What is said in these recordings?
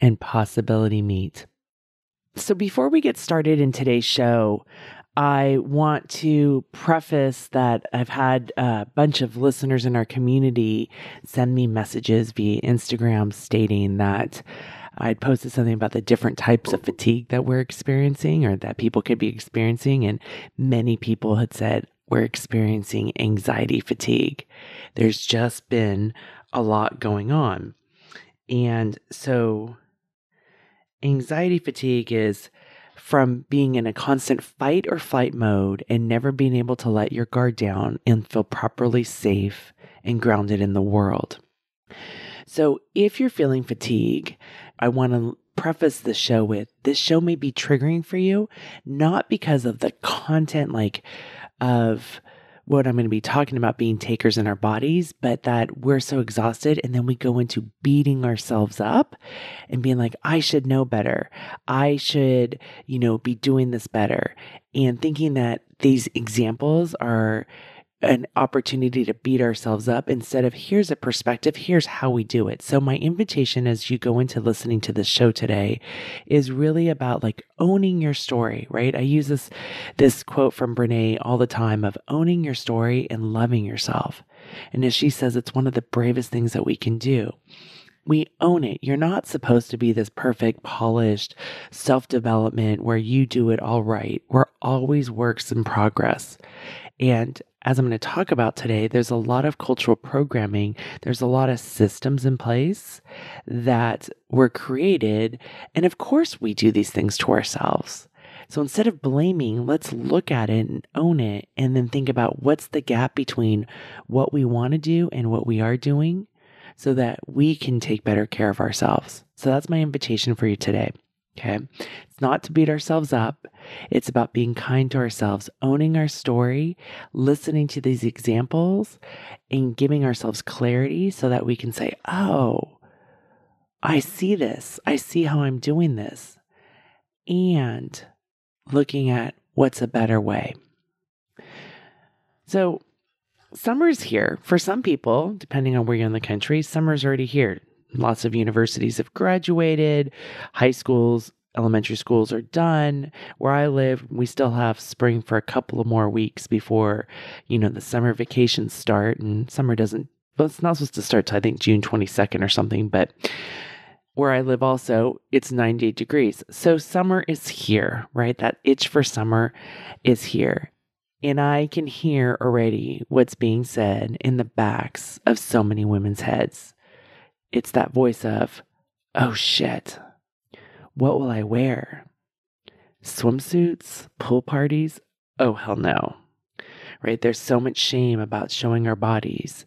and possibility meet. So, before we get started in today's show, I want to preface that I've had a bunch of listeners in our community send me messages via Instagram stating that I'd posted something about the different types of fatigue that we're experiencing or that people could be experiencing. And many people had said, we're experiencing anxiety fatigue. There's just been a lot going on. And so, anxiety fatigue is from being in a constant fight or flight mode and never being able to let your guard down and feel properly safe and grounded in the world. So, if you're feeling fatigue, I want to preface the show with this show may be triggering for you, not because of the content like of what I'm going to be talking about being takers in our bodies, but that we're so exhausted and then we go into beating ourselves up and being like, I should know better. I should, you know, be doing this better. And thinking that these examples are an opportunity to beat ourselves up instead of here's a perspective, here's how we do it. So, my invitation as you go into listening to this show today is really about like owning your story, right? I use this, this quote from Brene all the time of owning your story and loving yourself. And as she says, it's one of the bravest things that we can do we own it. You're not supposed to be this perfect, polished self development where you do it all right. We're always works in progress. And as I'm going to talk about today, there's a lot of cultural programming, there's a lot of systems in place that were created. And of course, we do these things to ourselves. So instead of blaming, let's look at it and own it and then think about what's the gap between what we want to do and what we are doing so that we can take better care of ourselves. So that's my invitation for you today. Okay. It's not to beat ourselves up. It's about being kind to ourselves, owning our story, listening to these examples, and giving ourselves clarity so that we can say, oh, I see this. I see how I'm doing this. And looking at what's a better way. So, summer's here for some people, depending on where you're in the country. Summer's already here. Lots of universities have graduated, high schools, elementary schools are done. Where I live, we still have spring for a couple of more weeks before, you know, the summer vacations start. And summer doesn't, well, it's not supposed to start till I think June 22nd or something. But where I live also, it's 98 degrees. So summer is here, right? That itch for summer is here. And I can hear already what's being said in the backs of so many women's heads. It's that voice of, oh shit, what will I wear? Swimsuits? Pool parties? Oh, hell no. Right? There's so much shame about showing our bodies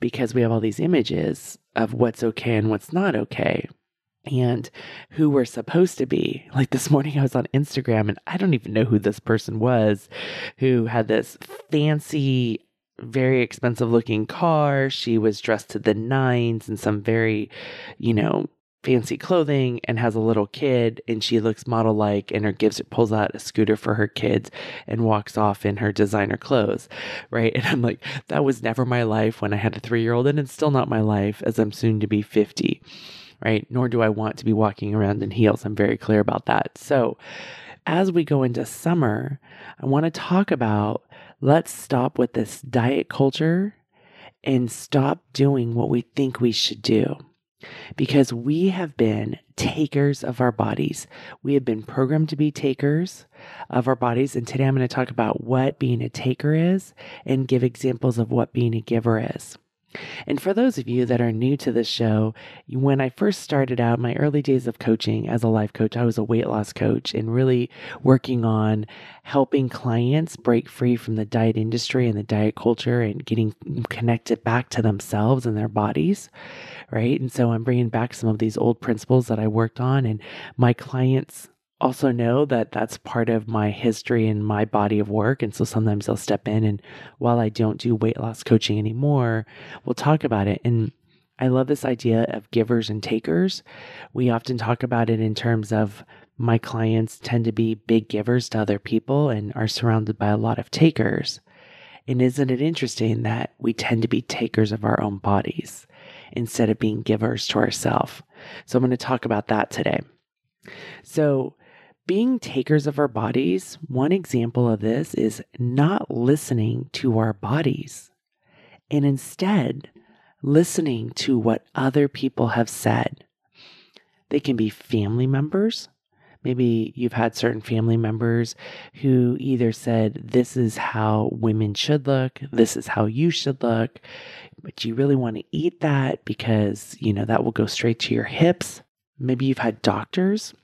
because we have all these images of what's okay and what's not okay and who we're supposed to be. Like this morning, I was on Instagram and I don't even know who this person was who had this fancy very expensive looking car. She was dressed to the nines in some very, you know, fancy clothing and has a little kid and she looks model like and her gives it pulls out a scooter for her kids and walks off in her designer clothes right? And i'm like that was never my life when i had a three year old and it's still not my life as i'm soon to be 50 right? Nor do i want to be walking around in heels. I'm very clear about that. So as we go into summer i want to talk about let's stop with this diet culture and stop doing what we think we should do. Because we have been takers of our bodies. We have been programmed to be takers of our bodies. And today I'm going to talk about what being a taker is and give examples of what being a giver is. And for those of you that are new to this show, when I first started out, my early days of coaching as a life coach, I was a weight loss coach and really working on helping clients break free from the diet industry and the diet culture and getting connected back to themselves and their bodies. right? And so I'm bringing back some of these old principles that I worked on, and my clients also know that that's part of my history and my body of work. And so sometimes they'll step in, and while I don't do weight loss coaching anymore, we'll talk about it. And I love this idea of givers and takers. We often talk about it in terms of my clients tend to be big givers to other people and are surrounded by a lot of takers. And isn't it interesting that we tend to be takers of our own bodies instead of being givers to ourselves? So I'm going to talk about that today. So, being takers of our bodies, one example of this is not listening to our bodies and instead listening to what other people have said. They can be family members, Maybe you've had certain family members who either said, This is how women should look, this is how you should look, but you really want to eat that because, you know, that will go straight to your hips. Maybe you've had doctors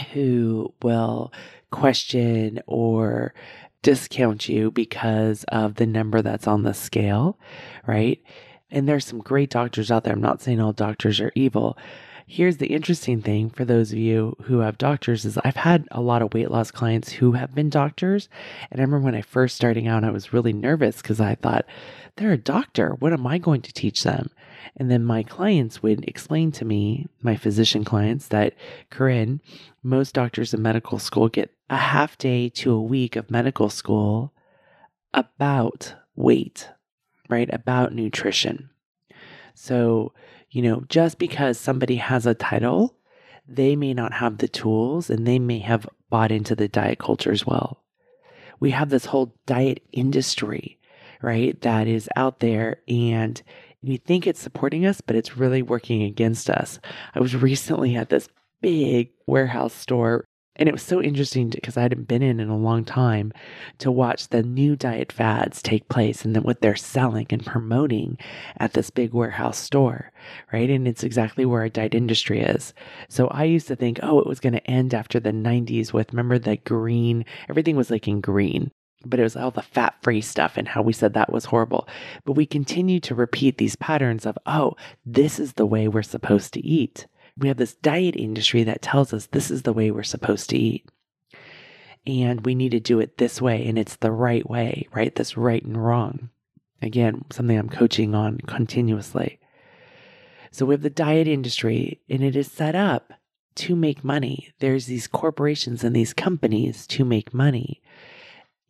who will question or discount you because of the number that's on the scale, right? And there's some great doctors out there. I'm not saying all doctors are evil, Here's the interesting thing for those of you who have doctors is I've had a lot of weight loss clients who have been doctors. And I remember when I first starting out, I was really nervous because I thought, they're a doctor. What am I going to teach them? And then my clients would explain to me, my physician clients, that Koren, most doctors in medical school get a half day to a week of medical school about weight, right? About nutrition. So you know, just because somebody has a title, they may not have the tools and they may have bought into the diet culture as well. We have this whole diet industry, right, that is out there and we think it's supporting us, but it's really working against us. I was recently at this big warehouse store and it was so interesting because I hadn't been in in a long time to watch the new diet fads take place and then what they're selling and promoting at this big warehouse store, right? And it's exactly where our diet industry is. So I used to think, oh, it was going to end after the 90s with, remember the green, everything was like in green but it was all the fat free stuff and how we said that was horrible. But we continue to repeat these patterns of, oh, this is the way we're supposed to eat we have this diet industry that tells us this is the way we're supposed to eat. And we need to do it this way, and it's the right way, right? This right and wrong. Again, something I'm coaching on continuously. So we have the diet industry, and it is set up to make money. There's these corporations and these companies to make money.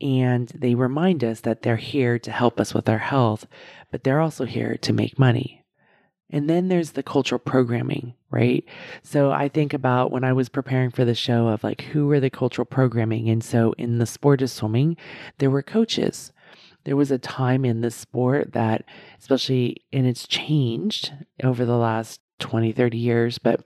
And they remind us that they're here to help us with our health, but they're also here to make money. And then there's the cultural programming, right? So I think about when I was preparing for the show of like who were the cultural programming. And so in the sport of swimming, there were coaches. There was a time in the sport that, especially, and it's changed over the last 20, 30 years, but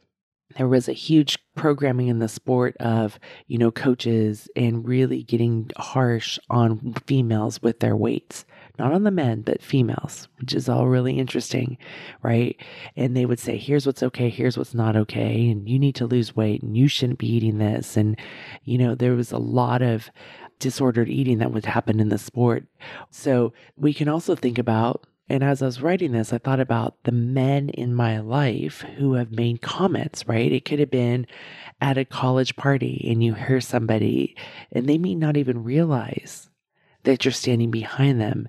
there was a huge programming in the sport of, you know, coaches and really getting harsh on females with their weights not on the men, but females, which is all really interesting, right? And they would say, here's what's okay, here's what's not okay, and you need to lose weight, and you shouldn't be eating this. And, you know, there was a lot of disordered eating that would happen in the sport. So we can also think about and as I was writing this, I thought about the men in my life who have made comments, right? It could have been at a college party and you hear somebody and they may not even realize that you're standing behind them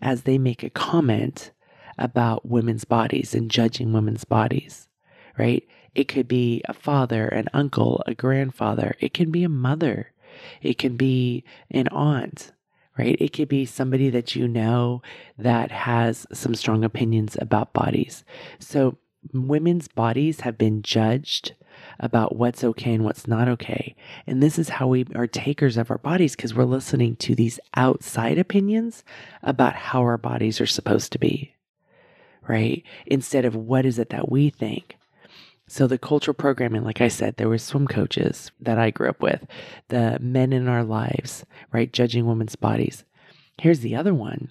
as they make a comment about women's bodies and judging women's bodies, right? It could be a father, an uncle, a grandfather. It can be a mother. It can be an aunt, right? It could be somebody that you know that has some strong opinions about bodies. So, women's bodies have been judged about what's okay and what's not okay. And this is how we are takers of our bodies because we're listening to these outside opinions about how our bodies are supposed to be, right? Instead of what is it that we think. So the cultural programming, like I said, there were swim coaches that I grew up with, the men in our lives, right? Judging women's bodies. Here's the other one.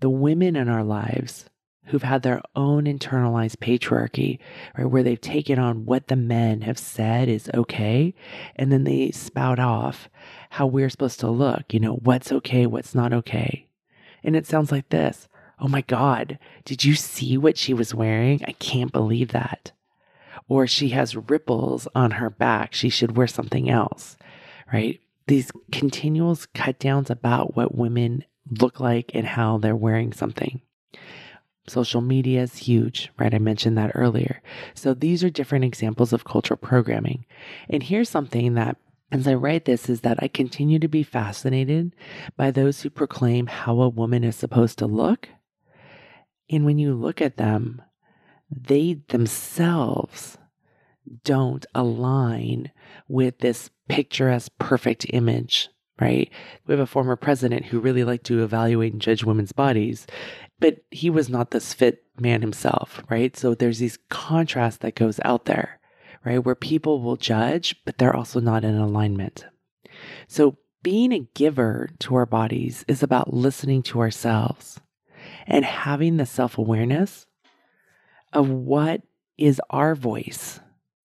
The women in our lives who've had their own internalized patriarchy, right, where they've taken on what the men have said is okay, and then they spout off how we're supposed to look, you know, what's okay, what's not okay. And it sounds like this Oh my God, did you see what she was wearing? I can't believe that. Or she has ripples on her back. She should wear something else, right? These continual cut downs about what women look like and how they're wearing something. Social media is huge, right? I mentioned that earlier. So these are different examples of cultural programming. And here's something that as I write this is that I continue to be fascinated by those who proclaim how a woman is supposed to look. And when you look at them, they themselves don't align with this picturesque, perfect image, right? We have a former president who really liked to evaluate and judge women's bodies, but he was not this fit man himself, right? So there's these contrasts that goes out there, right? Where people will judge, but they're also not in alignment. So being a giver to our bodies is about listening to ourselves and having the self awareness of what is our voice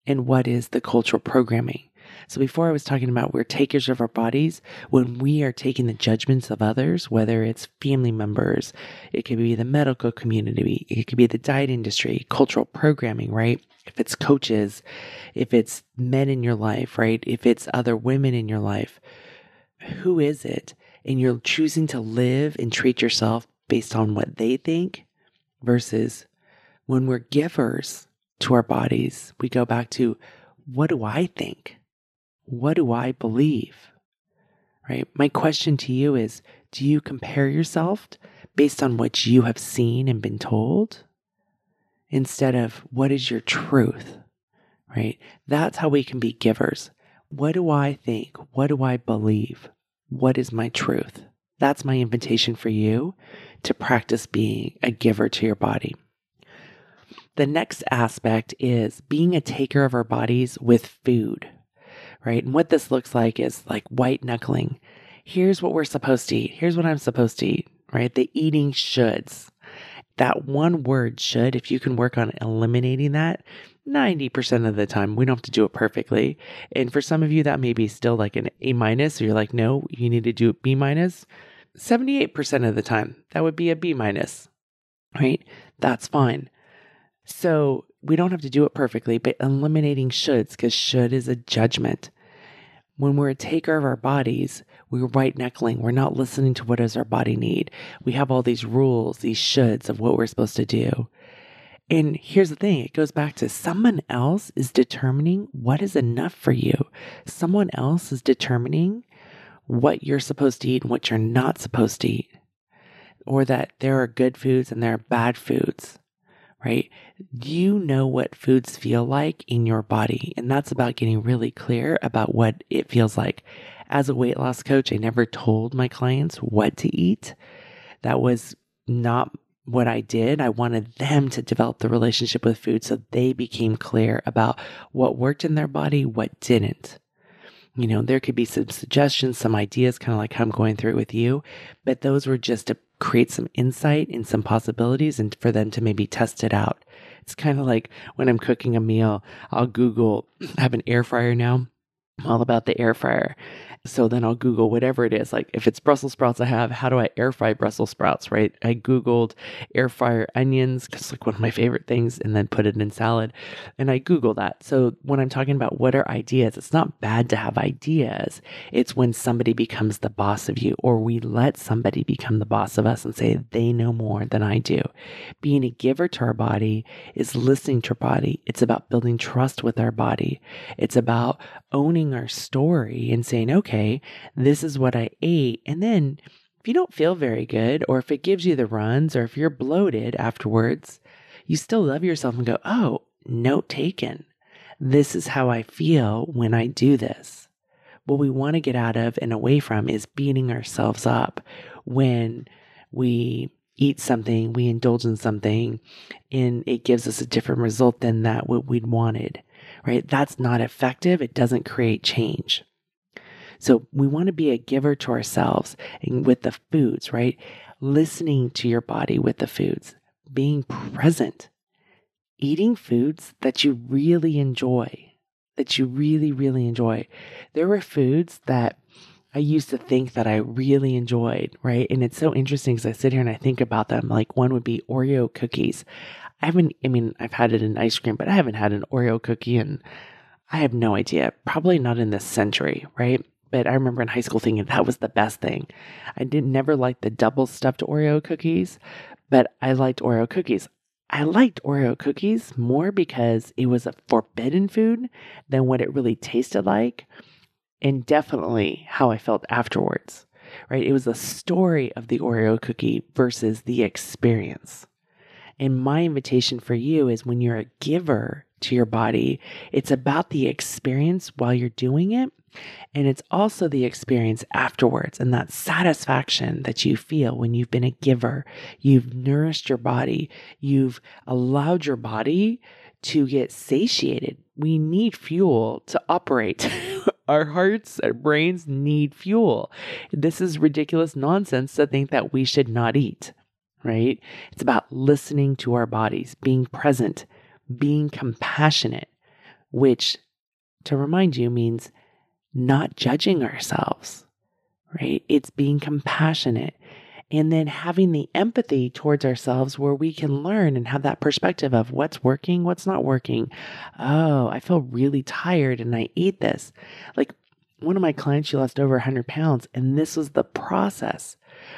and what is the cultural programming. So before I was talking about we're takers of our bodies, when we are taking the judgments of others, whether it's family members, it could be the medical community, it could be the diet industry, cultural programming, right? If it's coaches, if it's men in your life, right? If it's other women in your life, who is it? And you're choosing to live and treat yourself based on what they think versus when we're givers to our bodies, we go back to what do I think? What do I believe? Right? My question to you is do you compare yourself based on what you have seen and been told instead of what is your truth? Right? That's how we can be givers. What do I think? What do I believe? What is my truth? That's my invitation for you to practice being a giver to your body. The next aspect is being a taker of our bodies with food right? And what this looks like is like white knuckling. Here's what we're supposed to eat. Here's what I'm supposed to eat, right? The eating shoulds. That one word should, if you can work on eliminating that, 90% of the time, we don't have to do it perfectly. And for some of you, that may be still like an A minus. So you're like, no, you need to do B minus. 78% of the time, that would be a B minus, right? That's fine. So we don't have to do it perfectly, but eliminating shoulds, because should is a judgment. When we're a taker of our bodies, we're white knuckling. We're not listening to what does our body need. We have all these rules, these shoulds of what we're supposed to do. And here's the thing it goes back to someone else is determining what is enough for you. Someone else is determining what you're supposed to eat and what you're not supposed to eat. Or that there are good foods and there are bad foods right? You know what foods feel like in your body. And that's about getting really clear about what it feels like. As a weight loss coach, I never told my clients what to eat. That was not what I did. I wanted them to develop the relationship with food so they became clear about what worked in their body, what didn't. You know, there could be some suggestions, some ideas, kind of like I'm going through it with you, but those were just to create some insight and some possibilities and for them to maybe test it out. It's kind of like when I'm cooking a meal, I'll Google, I have an air fryer now. I'm all about the air fryer. So then I'll Google whatever it is. Like if it's Brussels sprouts I have, how do I air fry Brussels sprouts, right? I Googled air fryer onions, because like one of my favorite things, and then put it in salad. And I Google that. So when I'm talking about what are ideas, it's not bad to have ideas. It's when somebody becomes the boss of you, or we let somebody become the boss of us and say they know more than I do. Being a giver to our body is listening to our body. It's about building trust with our body. It's about owning our story and saying, okay, okay, this is what I ate. And then if you don't feel very good, or if it gives you the runs, or if you're bloated afterwards, you still love yourself and go, oh, note taken. This is how I feel when I do this. What we want to get out of and away from is beating ourselves up when we eat something, we indulge in something, and it gives us a different result than that what we'd wanted, right? That's not effective. It doesn't create change. So we want to be a giver to ourselves and with the foods, right? Listening to your body with the foods, being present, eating foods that you really enjoy, that you really, really enjoy. There were foods that I used to think that I really enjoyed, right? And it's so interesting because I sit here and I think about them. Like one would be Oreo cookies. I haven't, I mean, I've had it in ice cream, but I haven't had an Oreo cookie and I have no idea. Probably not in this century, right? But I remember in high school thinking that was the best thing. I did never like the double stuffed Oreo cookies, but I liked Oreo cookies. I liked Oreo cookies more because it was a forbidden food than what it really tasted like, and definitely how I felt afterwards, right? It was the story of the Oreo cookie versus the experience. And my invitation for you is when you're a giver to your body, it's about the experience while you're doing it and it's also the experience afterwards and that satisfaction that you feel when you've been a giver. You've nourished your body, you've allowed your body to get satiated. We need fuel to operate. our hearts, our brains need fuel. This is ridiculous nonsense to think that we should not eat, right? It's about listening to our bodies, being present, being compassionate, which, to remind you, means not judging ourselves, right? It's being compassionate and then having the empathy towards ourselves where we can learn and have that perspective of what's working, what's not working. Oh, I feel really tired and I ate this. Like one of my clients, she lost over 100 pounds, and this was the process.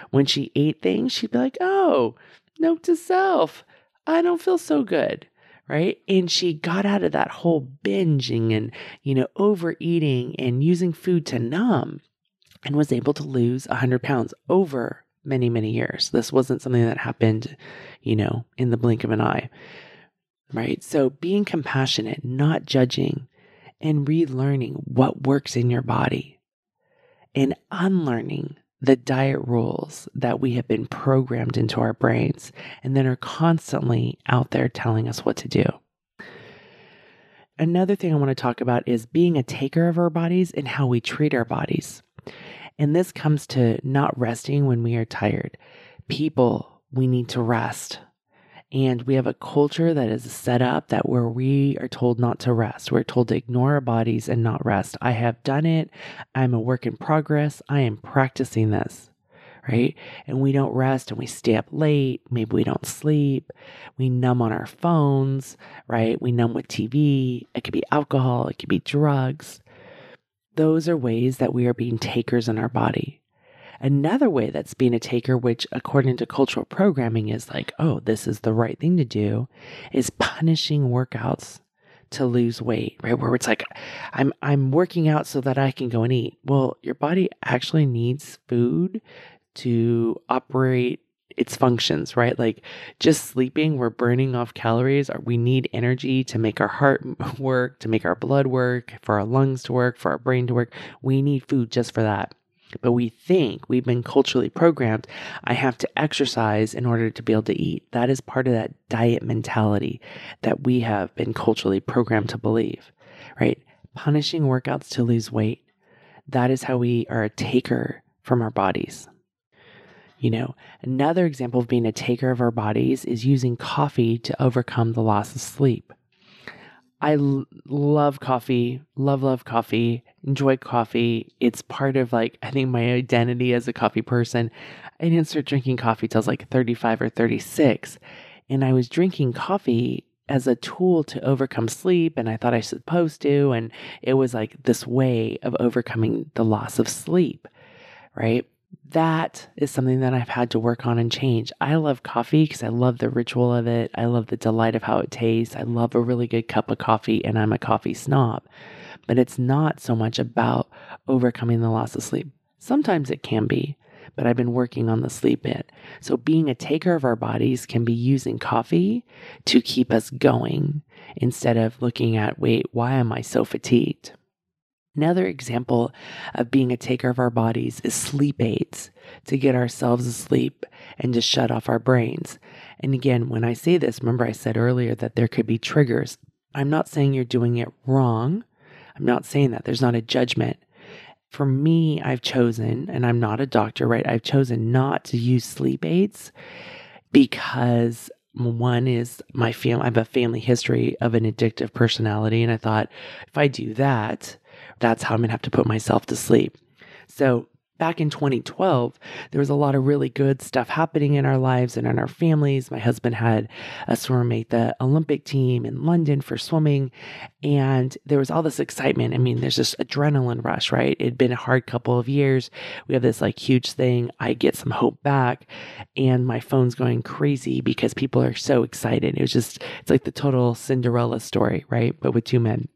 When she ate things, she'd be like, oh, note to self, I don't feel so good right? And she got out of that whole binging and, you know, overeating and using food to numb and was able to lose 100 pounds over many, many years. This wasn't something that happened, you know, in the blink of an eye, right? So being compassionate, not judging, and relearning what works in your body and unlearning the diet rules that we have been programmed into our brains and then are constantly out there telling us what to do. Another thing I want to talk about is being a taker of our bodies and how we treat our bodies. And this comes to not resting when we are tired. People, we need to rest. And we have a culture that is set up that where we are told not to rest. We're told to ignore our bodies and not rest. I have done it. I'm a work in progress. I am practicing this, right? And we don't rest and we stay up late. Maybe we don't sleep. We numb on our phones, right? We numb with TV. It could be alcohol. It could be drugs. Those are ways that we are being takers in our body. Another way that's being a taker, which according to cultural programming is like, oh, this is the right thing to do, is punishing workouts to lose weight, right? Where it's like, I'm I'm working out so that I can go and eat. Well, your body actually needs food to operate its functions, right? Like just sleeping, we're burning off calories. We need energy to make our heart work, to make our blood work, for our lungs to work, for our brain to work. We need food just for that. But we think we've been culturally programmed, I have to exercise in order to be able to eat. That is part of that diet mentality that we have been culturally programmed to believe, right? Punishing workouts to lose weight. That is how we are a taker from our bodies. You know, another example of being a taker of our bodies is using coffee to overcome the loss of sleep. I l- love coffee, love, love coffee, enjoy coffee. It's part of like, I think my identity as a coffee person. I didn't start drinking coffee till I was like 35 or 36. And I was drinking coffee as a tool to overcome sleep. And I thought I was supposed to. And it was like this way of overcoming the loss of sleep, right? That is something that I've had to work on and change. I love coffee because I love the ritual of it. I love the delight of how it tastes. I love a really good cup of coffee, and I'm a coffee snob. But it's not so much about overcoming the loss of sleep. Sometimes it can be, but I've been working on the sleep bit. So, being a taker of our bodies can be using coffee to keep us going instead of looking at, wait, why am I so fatigued? Another example of being a taker of our bodies is sleep aids to get ourselves asleep and to shut off our brains. And again, when I say this, remember I said earlier that there could be triggers. I'm not saying you're doing it wrong. I'm not saying that. There's not a judgment. For me, I've chosen, and I'm not a doctor, right? I've chosen not to use sleep aids because one is my family, I have a family history of an addictive personality. And I thought if I do that, that's how I'm going to have to put myself to sleep. So back in 2012, there was a lot of really good stuff happening in our lives and in our families. My husband had a swimmer make the Olympic team in London for swimming, and there was all this excitement. I mean, there's this adrenaline rush, right? It'd been a hard couple of years. We have this like huge thing. I get some hope back, and my phone's going crazy because people are so excited. It was just, it's like the total Cinderella story, right? But with two men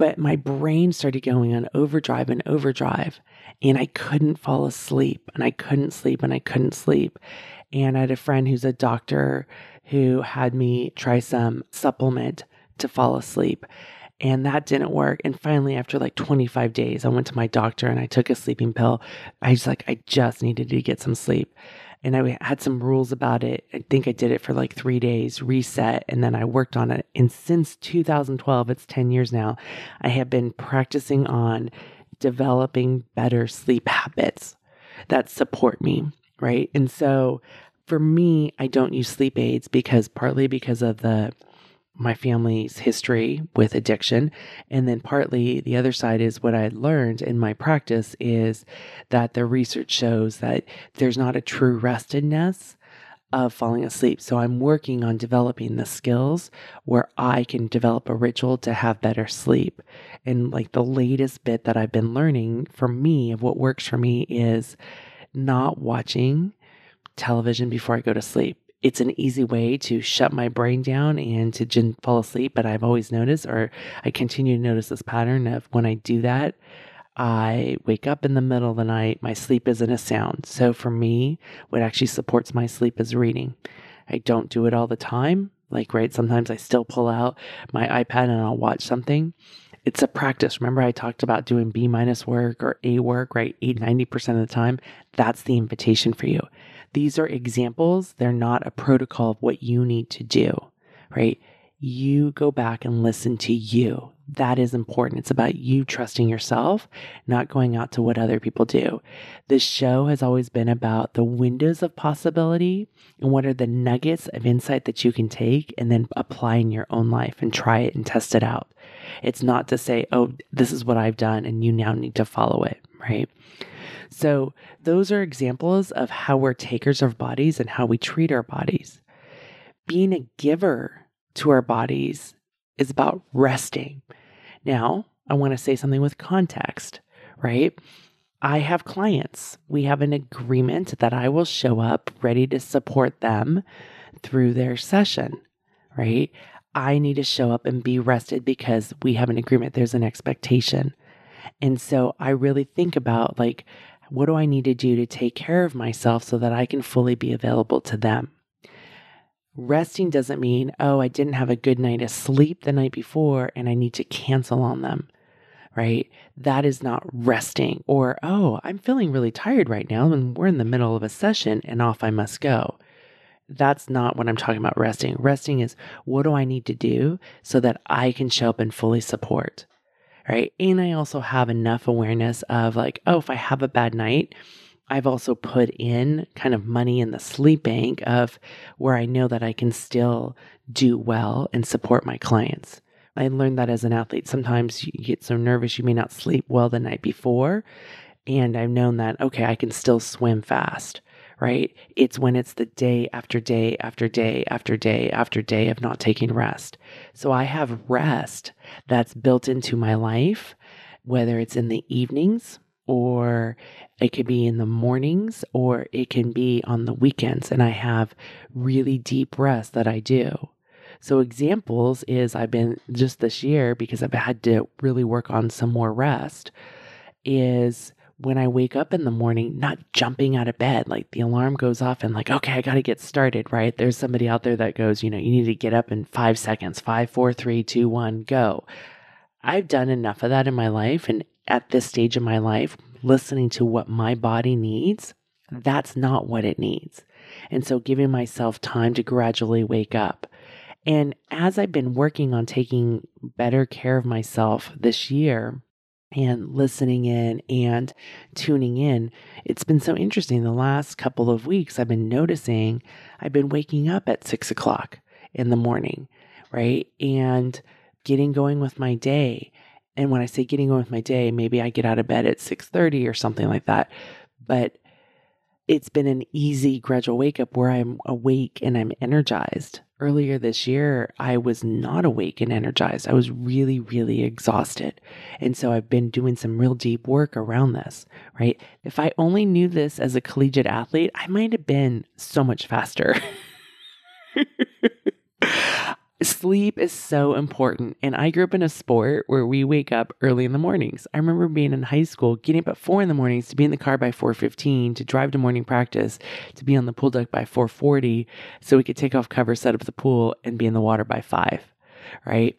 but my brain started going on overdrive and overdrive and I couldn't fall asleep and I couldn't sleep and I couldn't sleep. And I had a friend who's a doctor who had me try some supplement to fall asleep. And that didn't work. And finally, after like 25 days, I went to my doctor and I took a sleeping pill. I was like, I just needed to get some sleep. And I had some rules about it. I think I did it for like three days, reset, and then I worked on it. And since 2012, it's 10 years now, I have been practicing on developing better sleep habits that support me, right? And so for me, I don't use sleep aids because partly because of the my family's history with addiction and then partly the other side is what I learned in my practice is that the research shows that there's not a true restedness of falling asleep. So I'm working on developing the skills where I can develop a ritual to have better sleep. And like the latest bit that I've been learning for me of what works for me is not watching television before I go to sleep. It's an easy way to shut my brain down and to fall asleep. But I've always noticed, or I continue to notice this pattern of when I do that, I wake up in the middle of the night, my sleep isn't a sound. So for me, what actually supports my sleep is reading. I don't do it all the time. Like, right, sometimes I still pull out my iPad and I'll watch something. It's a practice. Remember, I talked about doing B minus work or A work, right? 80, 90% of the time. That's the invitation for you. These are examples. They're not a protocol of what you need to do, right? You go back and listen to you that is important. It's about you trusting yourself, not going out to what other people do. This show has always been about the windows of possibility and what are the nuggets of insight that you can take and then apply in your own life and try it and test it out. It's not to say, oh, this is what I've done and you now need to follow it, right? So, those are examples of how we're takers of bodies and how we treat our bodies. Being a giver to our bodies is about resting. Now, I want to say something with context, right? I have clients. We have an agreement that I will show up ready to support them through their session, right? I need to show up and be rested because we have an agreement. There's an expectation. And so I really think about like, what do I need to do to take care of myself so that I can fully be available to them? Resting doesn't mean, oh, I didn't have a good night of sleep the night before and I need to cancel on them, right? That is not resting. Or, oh, I'm feeling really tired right now and we're in the middle of a session and off I must go. That's not what I'm talking about resting. Resting is what do I need to do so that I can show up and fully support, right? And I also have enough awareness of like, oh, if I have a bad night, I've also put in kind of money in the sleep bank of where I know that I can still do well and support my clients. I learned that as an athlete. Sometimes you get so nervous you may not sleep well the night before. And I've known that, okay, I can still swim fast, right? It's when it's the day after day after day after day after day of not taking rest. So I have rest that's built into my life, whether it's in the evenings or it could be in the mornings or it can be on the weekends. And I have really deep rest that I do. So, examples is I've been just this year because I've had to really work on some more rest. Is when I wake up in the morning, not jumping out of bed, like the alarm goes off and, like, okay, I got to get started, right? There's somebody out there that goes, you know, you need to get up in five seconds, five, four, three, two, one, go. I've done enough of that in my life. And at this stage of my life, listening to what my body needs, that's not what it needs. And so giving myself time to gradually wake up. And as I've been working on taking better care of myself this year and listening in and tuning in, it's been so interesting. The last couple of weeks, I've been noticing I've been waking up at six o'clock in the morning, right? And getting going with my day And when I say getting on with my day, maybe I get out of bed at 6:30 or something like that. But it's been an easy gradual wake up where I'm awake and I'm energized. Earlier this year, I was not awake and energized. I was really, really exhausted. And so I've been doing some real deep work around this, right? If I only knew this as a collegiate athlete, I might have been so much faster. Sleep is so important. And I grew up in a sport where we wake up early in the mornings. I remember being in high school, getting up at four in the mornings to be in the car by 4.15, to drive to morning practice, to be on the pool deck by 4.40 so we could take off cover, set up the pool, and be in the water by five, right?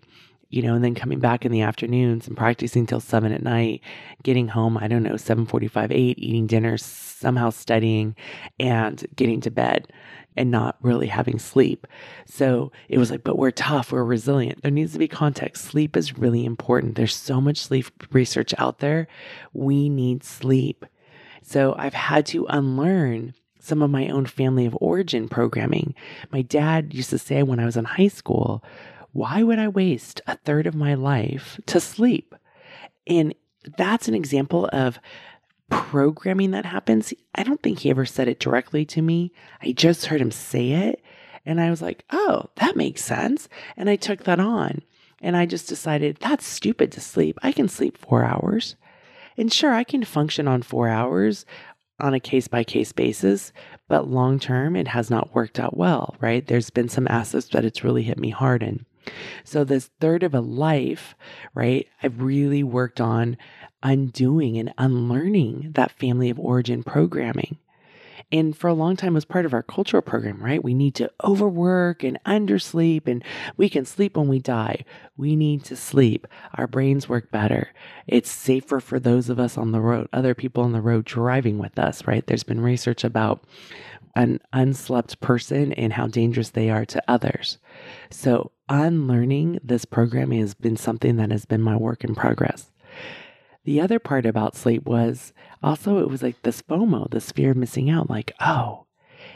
You know, and then coming back in the afternoons and practicing till seven at night, getting home, I don't know, 745, 8, eating dinner, somehow studying and getting to bed and not really having sleep. So it was like, but we're tough, we're resilient. There needs to be context. Sleep is really important. There's so much sleep research out there. We need sleep. So I've had to unlearn some of my own family of origin programming. My dad used to say when I was in high school, why would I waste a third of my life to sleep? And that's an example of programming that happens. I don't think he ever said it directly to me. I just heard him say it. And I was like, oh, that makes sense. And I took that on. And I just decided that's stupid to sleep. I can sleep four hours. And sure, I can function on four hours on a case by case basis, but long term, it has not worked out well, right? There's been some aspects that it's really hit me hard in. So, this third of a life, right? I've really worked on undoing and unlearning that family of origin programming. And for a long time was part of our cultural program, right? We need to overwork and undersleep and we can sleep when we die. We need to sleep. Our brains work better. It's safer for those of us on the road, other people on the road driving with us, right? There's been research about an unslept person and how dangerous they are to others. So, unlearning this programming has been something that has been my work in progress. The other part about sleep was also it was like this FOMO, this fear of missing out. Like, oh,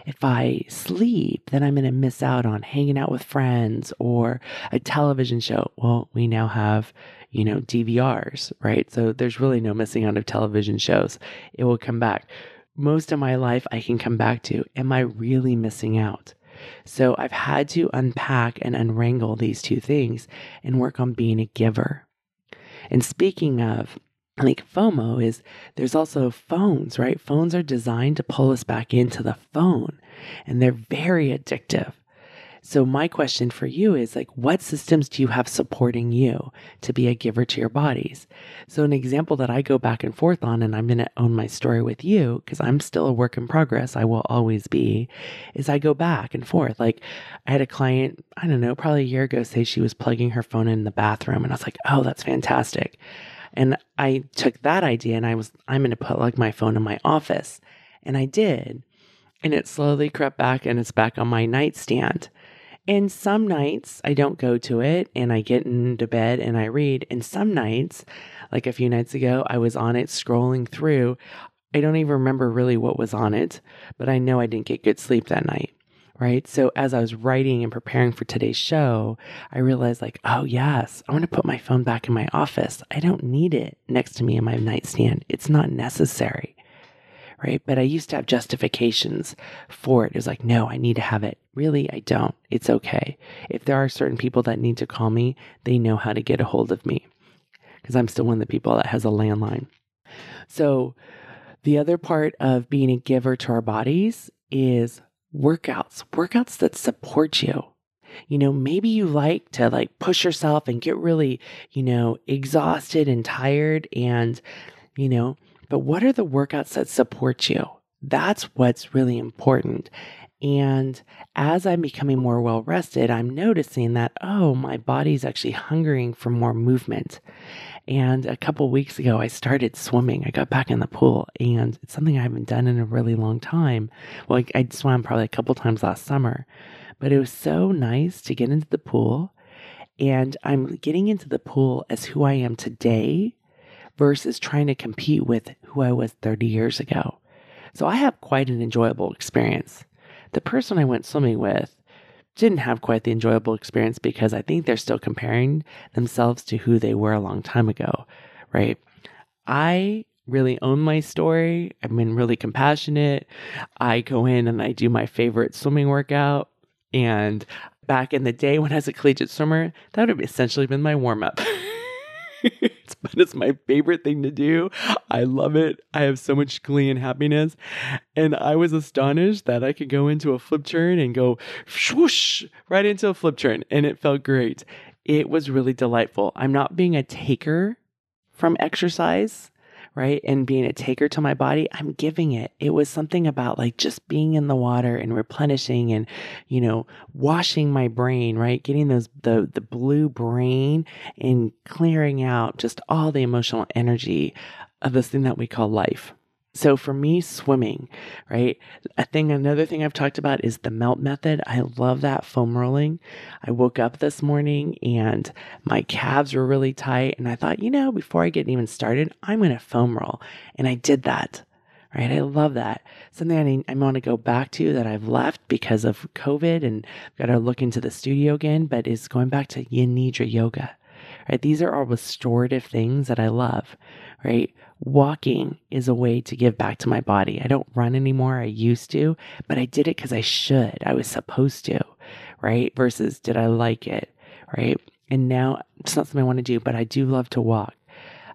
if I sleep, then I'm going to miss out on hanging out with friends or a television show. Well, we now have, you know, DVRs, right? So there's really no missing out of television shows. It will come back. Most of my life, I can come back to, am I really missing out? So I've had to unpack and unwrangle these two things and work on being a giver. And speaking of like FOMO is there's also phones, right? Phones are designed to pull us back into the phone and they're very addictive. So my question for you is like what systems do you have supporting you to be a giver to your bodies? So an example that I go back and forth on and I'm going to own my story with you because I'm still a work in progress, I will always be, is I go back and forth. Like I had a client, I don't know, probably a year ago say she was plugging her phone in the bathroom and I was like, "Oh, that's fantastic." And I took that idea and I was, I'm going to put like my phone in my office. And I did. And it slowly crept back and it's back on my nightstand. And some nights I don't go to it and I get into bed and I read. And some nights, like a few nights ago, I was on it scrolling through. I don't even remember really what was on it, but I know I didn't get good sleep that night right? So as I was writing and preparing for today's show, I realized like, oh yes, I want to put my phone back in my office. I don't need it next to me in my nightstand. It's not necessary. Right. But I used to have justifications for it. It was like, no, I need to have it. Really, I don't. It's okay. If there are certain people that need to call me, they know how to get a hold of me because I'm still one of the people that has a landline. So, the other part of being a giver to our bodies is workouts, workouts that support you. You know, maybe you like to like push yourself and get really, you know, exhausted and tired and, you know, but what are the workouts that support you? That's what's really important. And as I'm becoming more well rested, I'm noticing that, oh, my body's actually hungering for more movement. And a couple weeks ago, I started swimming. I got back in the pool, and it's something I haven't done in a really long time. Well, I, I swam probably a couple times last summer, but it was so nice to get into the pool. And I'm getting into the pool as who I am today versus trying to compete with who I was 30 years ago. So I have quite an enjoyable experience. The person I went swimming with didn't have quite the enjoyable experience because I think they're still comparing themselves to who they were a long time ago, right? I really own my story. I've been really compassionate. I go in and I do my favorite swimming workout. And back in the day when I was a collegiate swimmer, that would have essentially been my warm up. but it's my favorite thing to do. I love it. I have so much glee and happiness. And I was astonished that I could go into a flip turn and go swoosh right into a flip turn. And it felt great. It was really delightful. I'm not being a taker from exercise right? And being a taker to my body, I'm giving it. It was something about like just being in the water and replenishing and, you know, washing my brain, right? Getting those, the, the blue brain and clearing out just all the emotional energy of this thing that we call life. So for me, swimming, right? I think another thing I've talked about is the melt method. I love that foam rolling. I woke up this morning and my calves were really tight. And I thought, you know, before I get even started, I'm going to foam roll. And I did that, right? I love that. Something I, I want to go back to that I've left because of COVID and got to look into the studio again, but is going back to Yin Nidra yoga, right? These are all restorative things that I love, right? Walking is a way to give back to my body. I don't run anymore. I used to, but I did it because I should. I was supposed to, right? Versus did I like it, right? And now it's not something I want to do, but I do love to walk.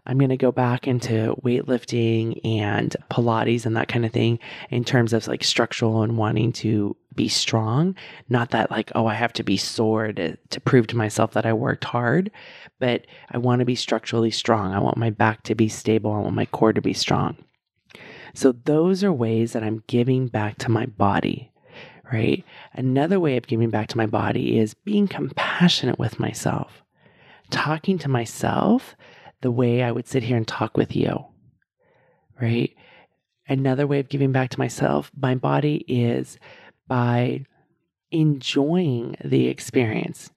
I'm going to go back into weightlifting and Pilates and that kind of thing in terms of like structural and wanting to be strong. Not that like, oh, I have to be sore to, to prove to myself that I worked hard, but I want to be structurally strong. I want my back to be stable. I want my core to be strong. So those are ways that I'm giving back to my body, right? Another way of giving back to my body is being compassionate with myself, talking to myself the way I would sit here and talk with you, right? Another way of giving back to myself, my body, is by enjoying the experience.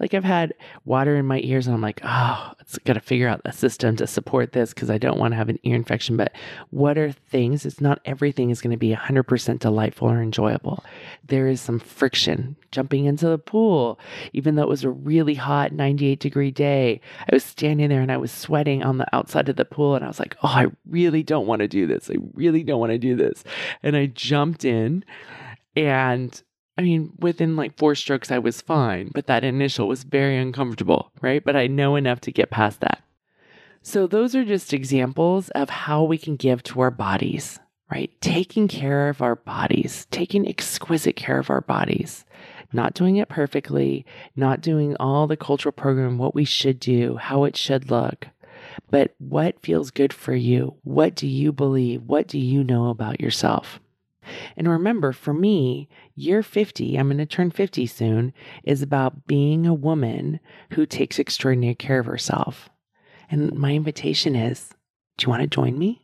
Like I've had water in my ears and I'm like, oh, it's got to figure out a system to support this because I don't want to have an ear infection. But what are things? It's not everything is going to be 100% delightful or enjoyable. There is some friction jumping into the pool, even though it was a really hot 98 degree day. I was standing there and I was sweating on the outside of the pool and I was like, oh, I really don't want to do this. I really don't want to do this. And I jumped in and I mean, within like four strokes, I was fine, but that initial was very uncomfortable, right? But I know enough to get past that. So, those are just examples of how we can give to our bodies, right? Taking care of our bodies, taking exquisite care of our bodies, not doing it perfectly, not doing all the cultural program, what we should do, how it should look, but what feels good for you? What do you believe? What do you know about yourself? And remember, for me, year 50, I'm going to turn 50 soon, is about being a woman who takes extraordinary care of herself. And my invitation is do you want to join me?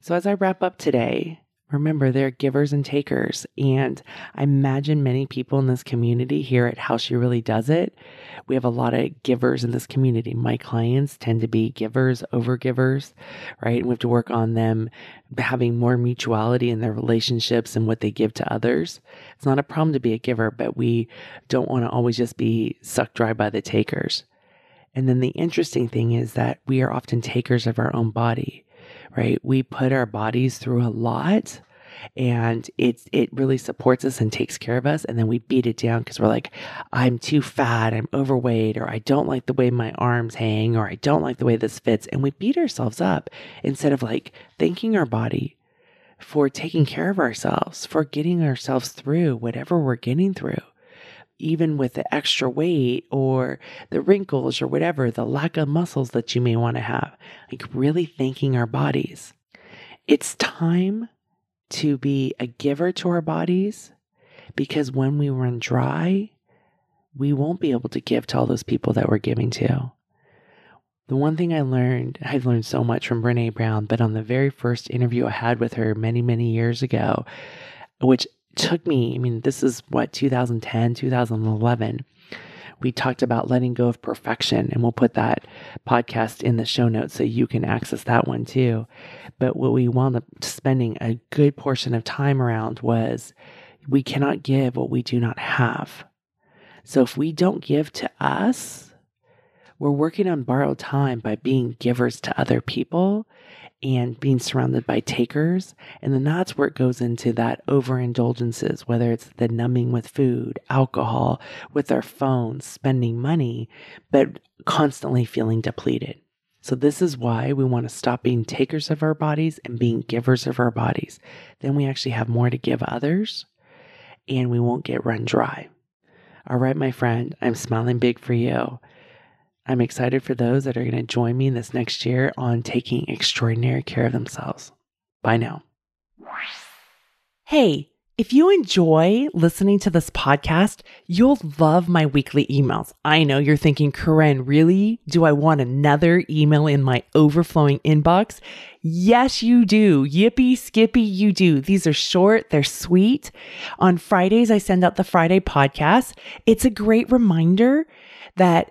So, as I wrap up today, Remember, there are givers and takers. And I imagine many people in this community here at How She Really Does It. We have a lot of givers in this community. My clients tend to be givers, over givers, right? And we have to work on them having more mutuality in their relationships and what they give to others. It's not a problem to be a giver, but we don't want to always just be sucked dry by the takers. And then the interesting thing is that we are often takers of our own body right? We put our bodies through a lot and it's it really supports us and takes care of us. And then we beat it down because we're like i'm too fat i'm overweight or i don't like the way my arms hang or i don't like the way this fits. And we beat ourselves up instead of like thanking our body for taking care of ourselves for getting ourselves through whatever we're getting through even with the extra weight or the wrinkles or whatever, the lack of muscles that you may want to have. Like really thanking our bodies. It's time to be a giver to our bodies because when we run dry, we won't be able to give to all those people that we're giving to. The one thing I learned, I've learned so much from Brene Brown, but on the very first interview I had with her many, many years ago, which took me, I mean, this is what, 2010, 2011. We talked about letting go of perfection, and we'll put that podcast in the show notes so you can access that one too. But what we wound up spending a good portion of time around was we cannot give what we do not have. So if we don't give to us, we're working on borrowed time by being givers to other people and being surrounded by takers. And then that's where it goes into that overindulgences, whether it's the numbing with food, alcohol, with our phones, spending money, but constantly feeling depleted. So, this is why we want to stop being takers of our bodies and being givers of our bodies. Then we actually have more to give others and we won't get run dry. All right, my friend, I'm smiling big for you. I'm excited for those that are going to join me this next year on taking extraordinary care of themselves. Bye now. Hey, if you enjoy listening to this podcast, you'll love my weekly emails. I know you're thinking, Koren, really? Do I want another email in my overflowing inbox? Yes, you do. Yippee skippy, you do. These are short, they're sweet. On Fridays, I send out the Friday podcast. It's a great reminder that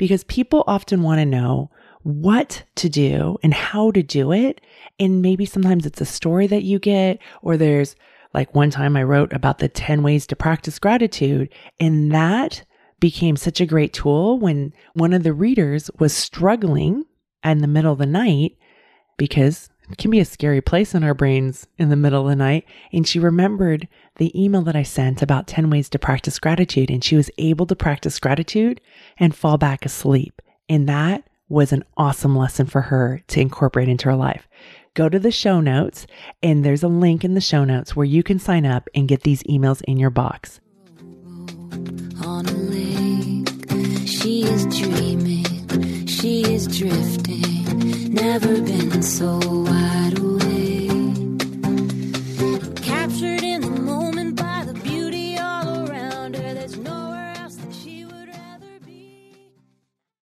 because people often want to know what to do and how to do it. And maybe sometimes it's a story that you get, or there's like one time I wrote about the 10 ways to practice gratitude, and that became such a great tool when one of the readers was struggling in the middle of the night because can be a scary place in our brains in the middle of the night. And she remembered the email that I sent about 10 ways to practice gratitude. And she was able to practice gratitude and fall back asleep. And that was an awesome lesson for her to incorporate into her life. Go to the show notes, and there's a link in the show notes where you can sign up and get these emails in your box. She is dreaming, she is drifting, never been so wide awake.